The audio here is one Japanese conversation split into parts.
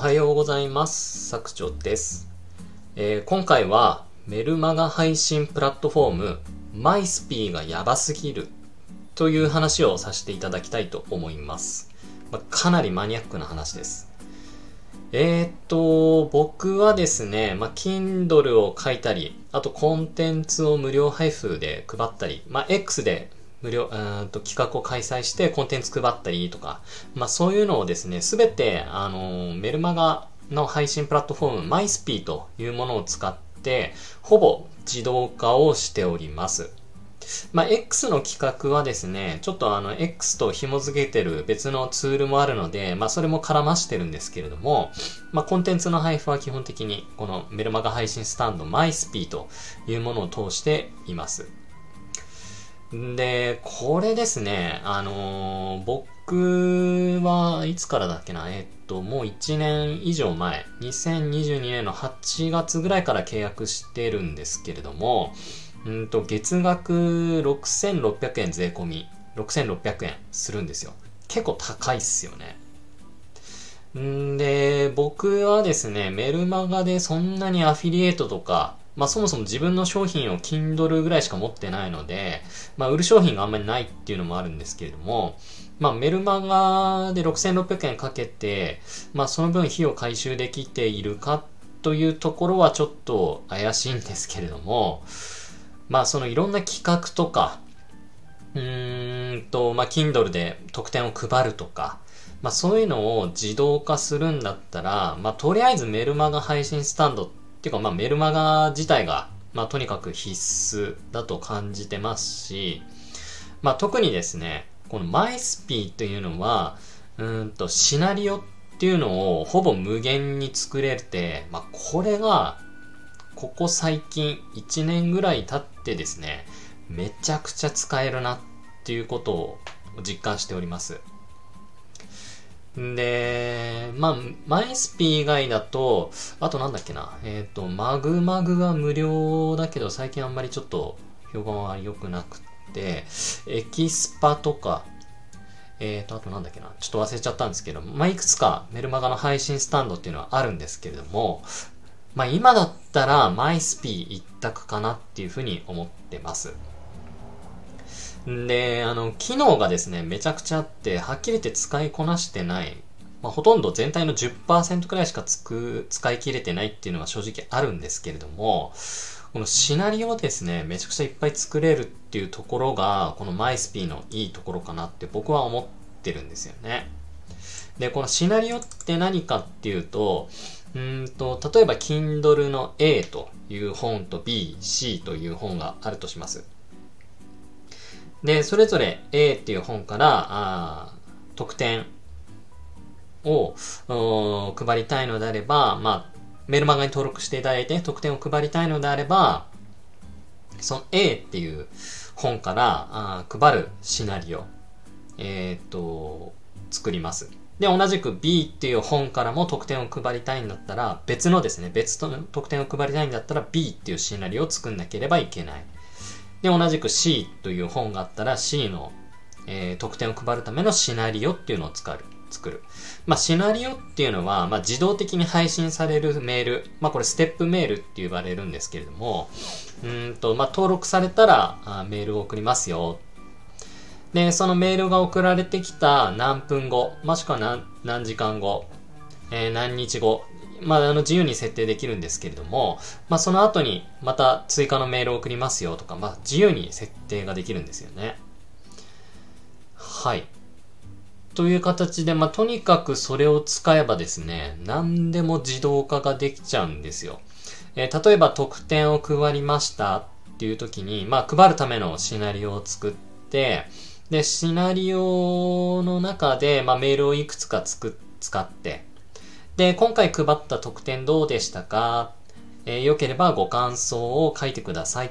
はようございます。作長です。えー今回はメルマガ配信プラットフォームマイスピーがやばすぎるという話をさせていただきたいと思います。まあかなりマニアックな話です。えーっと、僕はですね、まあ、Kindle を書いたり、あとコンテンツを無料配布で配ったり、まあ、X で無料、うーんと企画を開催してコンテンツ配ったりとか、まあ、そういうのをですね、すべて、あの、メルマガの配信プラットフォーム、マイスピーというものを使って、ほぼ自動化をしております。まあ、X の企画はですね、ちょっとあの、X と紐付けてる別のツールもあるので、まあ、それも絡ましてるんですけれども、まあ、コンテンツの配布は基本的に、このメルマガ配信スタンド、マイスピーというものを通しています。で、これですね、あのー僕はいつからだっけな、えっと、もう1年以上前、2022年の8月ぐらいから契約してるんですけれども、うんと、月額6600円税込み、6600円するんですよ。結構高いっすよね。んで、僕はですね、メルマガでそんなにアフィリエイトとか、まあそもそも自分の商品を Kindle ぐらいしか持ってないので、まあ売る商品があんまりないっていうのもあるんですけれども、まあメルマガで6600円かけて、まあその分費用回収できているかというところはちょっと怪しいんですけれども、まあそのいろんな企画とか、うーんと、まあ Kindle で特典を配るとか、まあそういうのを自動化するんだったら、まあとりあえずメルマガ配信スタンドってっていうかまあメルマガ自体が、まあとにかく必須だと感じてますし、まあ特にですね、このマイスピーというのは、うーんとシナリオっていうのをほぼ無限に作れて、まあこれがここ最近1年ぐらい経ってですね、めちゃくちゃ使えるなっていうことを実感しております。で、まあ、マイスピ以外だと、あとなんだっけな、えっ、と、マグマグは無料だけど、最近あんまりちょっと評判は良くなくて、エキスパとか、えっ、と、あとなんだっけな、ちょっと忘れちゃったんですけど、まあ、いくつかメルマガの配信スタンドっていうのはあるんですけれども、まあ、今だったらマイスピ一択かなっていうふうに思ってます。で、あの、機能がですね、めちゃくちゃあって、はっきり言って使いこなしてない。まあ、ほとんど全体の10%くらいしかつく、使い切れてないっていうのは正直あるんですけれども、このシナリオをですね、めちゃくちゃいっぱい作れるっていうところが、このマイスピーのいいところかなって僕は思ってるんですよね。で、このシナリオって何かっていうと、うんと、例えば Kindle の A という本と B、C という本があるとします。で、それぞれ A っていう本から、あ特典を配りたいのであれば、まあ、メルマガに登録していただいて特典を配りたいのであれば、その A っていう本からあ配るシナリオ、えーっと、作ります。で、同じく B っていう本からも特典を配りたいんだったら、別のですね、別の特典を配りたいんだったら B っていうシナリオを作んなければいけない。で、同じく C という本があったら C の、えー特典を配るためのシナリオっていうのを使う作る。まあ、シナリオっていうのは、まあ、自動的に配信されるメール。まあ、これステップメールって言われるんですけれども、うんと、まあ、登録されたらあメールを送りますよ。で、そのメールが送られてきた何分後、もしくは何時間後、えー何日後、まあ、あの自由に設定できるんですけれども、まあ、その後にまた追加のメールを送りますよとか、まあ、自由に設定ができるんですよね。はい。という形で、まあ、とにかくそれを使えばですね、何でも自動化ができちゃうんですよ。えー例えば特典を配りましたっていう時に、まあ、配るためのシナリオを作って、で、シナリオの中で、まあ、メールをいくつかつく使って、で、今回配った特典どうでしたか？えー、よければご感想を書いてくださいっ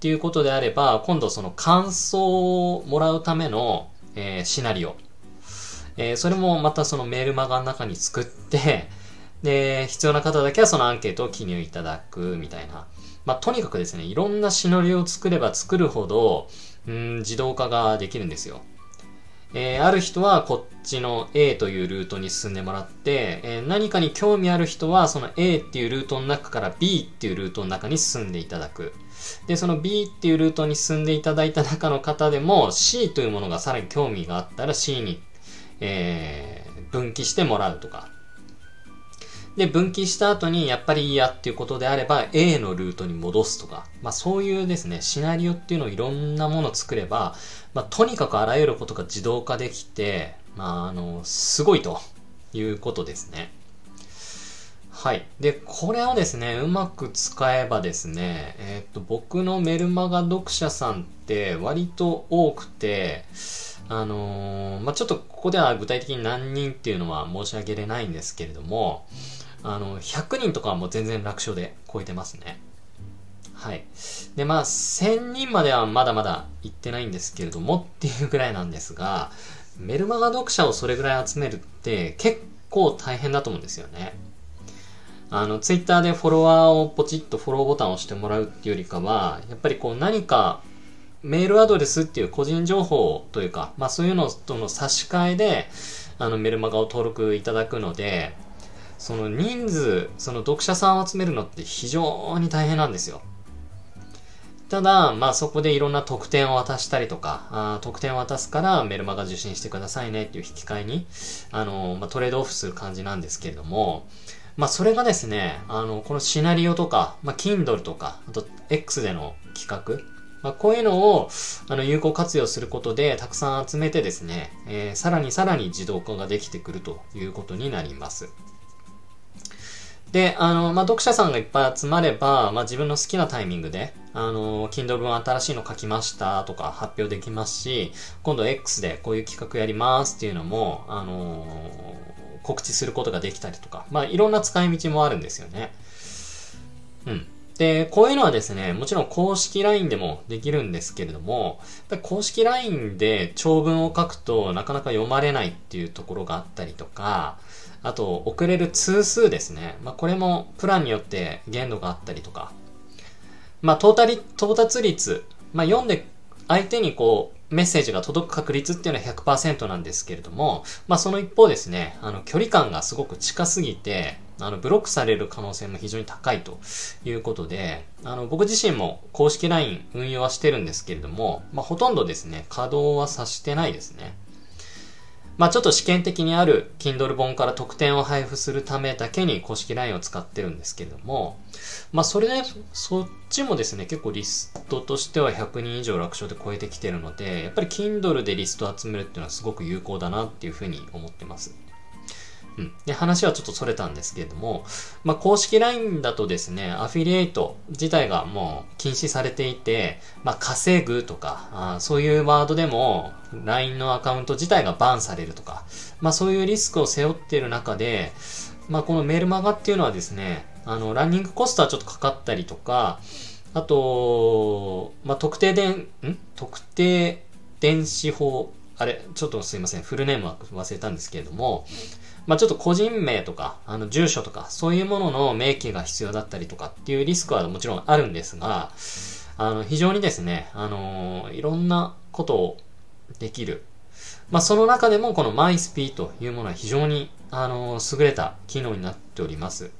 ていうことであれば、今度その感想をもらうための、えーシナリオ。えーそれもまたそのメールマガの中に作って、で、必要な方だけはそのアンケートを記入いただくみたいな。まあ、とにかくですね、いろんなシナリオを作れば作るほど、うん、自動化ができるんですよ。えー、ある人はこっちの A というルートに進んでもらって、えー、何かに興味ある人はその A っていうルートの中から B っていうルートの中に進んでいただく。で、その B っていうルートに進んでいただいた中の方でも C というものがさらに興味があったら C に、えー、分岐してもらうとか。で、分岐した後にやっぱりいいやっていうことであれば A のルートに戻すとか、まあそういうですね、シナリオっていうのをいろんなものを作れば、まあとにかくあらゆることが自動化できて、まああの、すごいということですね。はい。で、これをですね、うまく使えばですね、えっ、と、僕のメルマガ読者さんって割と多くて、あのー、まあ、ちょっとここでは具体的に何人っていうのは申し上げれないんですけれども、あの、100人とかはもう全然楽勝で超えてますね。はい。で、まあ、1000人まではまだまだ行ってないんですけれどもっていうぐらいなんですが、メルマガ読者をそれぐらい集めるって結構大変だと思うんですよね。あの、ツイッターでフォロワーをポチッとフォローボタンを押してもらうっていうよりかは、やっぱりこう何かメールアドレスっていう個人情報というか、まあそういうのとの差し替えで、あのメルマガを登録いただくので、その人数、その読者さんを集めるのって非常に大変なんですよ。ただ、まあそこでいろんな特典を渡したりとか、あ特典を渡すからメルマガ受信してくださいねっていう引き換えに、あの、まあ、トレードオフする感じなんですけれども、まあそれがですね、あの、このシナリオとか、まあ Kindle とか、あと X での企画、まあ、こういうのをあの有効活用することでたくさん集めてですね、えー、さらにさらに自動化ができてくるということになります。で、あの、まあ、読者さんがいっぱい集まれば、まあ、自分の好きなタイミングで、あの、Kindle 文新しいの書きましたとか発表できますし、今度 X でこういう企画やりますっていうのも、あの、告知することができたりとか、まあ、いろんな使い道もあるんですよね。うん。で、こういうのはですね、もちろん公式 LINE でもできるんですけれども、公式 LINE で長文を書くとなかなか読まれないっていうところがあったりとか、あと、送れる通数ですね。まあ、これもプランによって限度があったりとか。まあ、到達到達率。まあ、読んで相手にこう、メッセージが届く確率っていうのは100%なんですけれども、まあ、その一方ですね、あの、距離感がすごく近すぎて、あの、ブロックされる可能性も非常に高いということで、あの、僕自身も公式 LINE 運用はしてるんですけれども、まあ、ほとんどですね、稼働はさしてないですね。まあちょっと試験的にある Kindle 本から特典を配布するためだけに公式 LINE を使ってるんですけれども、まあそれで、そっちもですね、結構リストとしては100人以上楽勝で超えてきてるので、やっぱり Kindle でリスト集めるっていうのはすごく有効だなっていうふうに思ってます。うん。で、話はちょっとそれたんですけれども、まあ、公式 LINE だとですね、アフィリエイト自体がもう禁止されていて、まあ、稼ぐとか、あそういうワードでも LINE のアカウント自体がバンされるとか、まあ、そういうリスクを背負っている中で、まあ、このメールマガっていうのはですね、あの、ランニングコストはちょっとかかったりとか、あと、まあ、特定電、ん？特定電子法、あれ、ちょっとすいません、フルネームは忘れたんですけれども、まあ、ちょっと個人名とか、あの、住所とか、そういうものの明記が必要だったりとかっていうリスクはもちろんあるんですが、あの、非常にですね、あの、いろんなことをできる。まあ、その中でもこの MySP というものは非常に、あの、優れた機能になっております。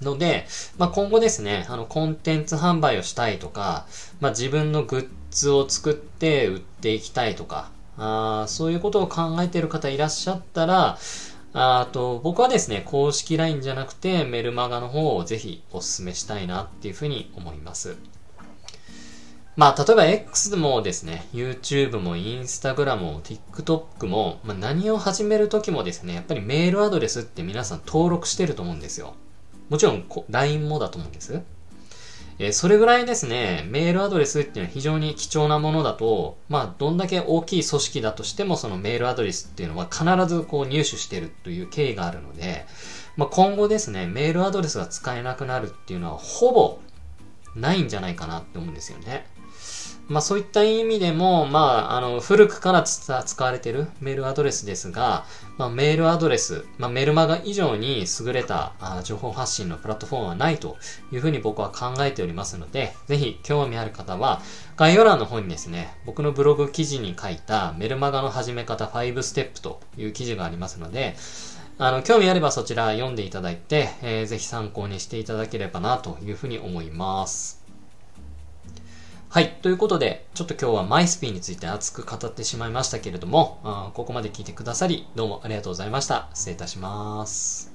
ので、まあ、今後ですね、あの、コンテンツ販売をしたいとか、まあ、自分のグッズを作って売っていきたいとか、あそういうことを考えている方いらっしゃったら、あと、僕はですね、公式 LINE じゃなくてメルマガの方をぜひお勧めしたいなっていうふうに思います。まあ、例えば X もですね、YouTube も Instagram も TikTok も、まあ、何を始めるときもですね、やっぱりメールアドレスって皆さん登録してると思うんですよ。もちろん LINE もだと思うんです。えそれぐらいですね、メールアドレスっていうのは非常に貴重なものだと、まあ、どんだけ大きい組織だとしても、そのメールアドレスっていうのは必ずこう入手してるという経緯があるので、まあ、今後ですね、メールアドレスが使えなくなるっていうのはほぼないんじゃないかなって思うんですよね。まあそういった意味でも、まあ、あの、古くから使われているメールアドレスですが、まあメールアドレス、まあメルマガ以上に優れたあ情報発信のプラットフォームはないというふうに僕は考えておりますので、ぜひ興味ある方は、概要欄の方にですね、僕のブログ記事に書いたメルマガの始め方5ステップという記事がありますので、あの、興味あればそちら読んでいただいて、えー、ぜひ参考にしていただければなというふうに思います。はい。ということで、ちょっと今日はマイスピーについて熱く語ってしまいましたけれども、ここまで聞いてくださり、どうもありがとうございました。失礼いたします。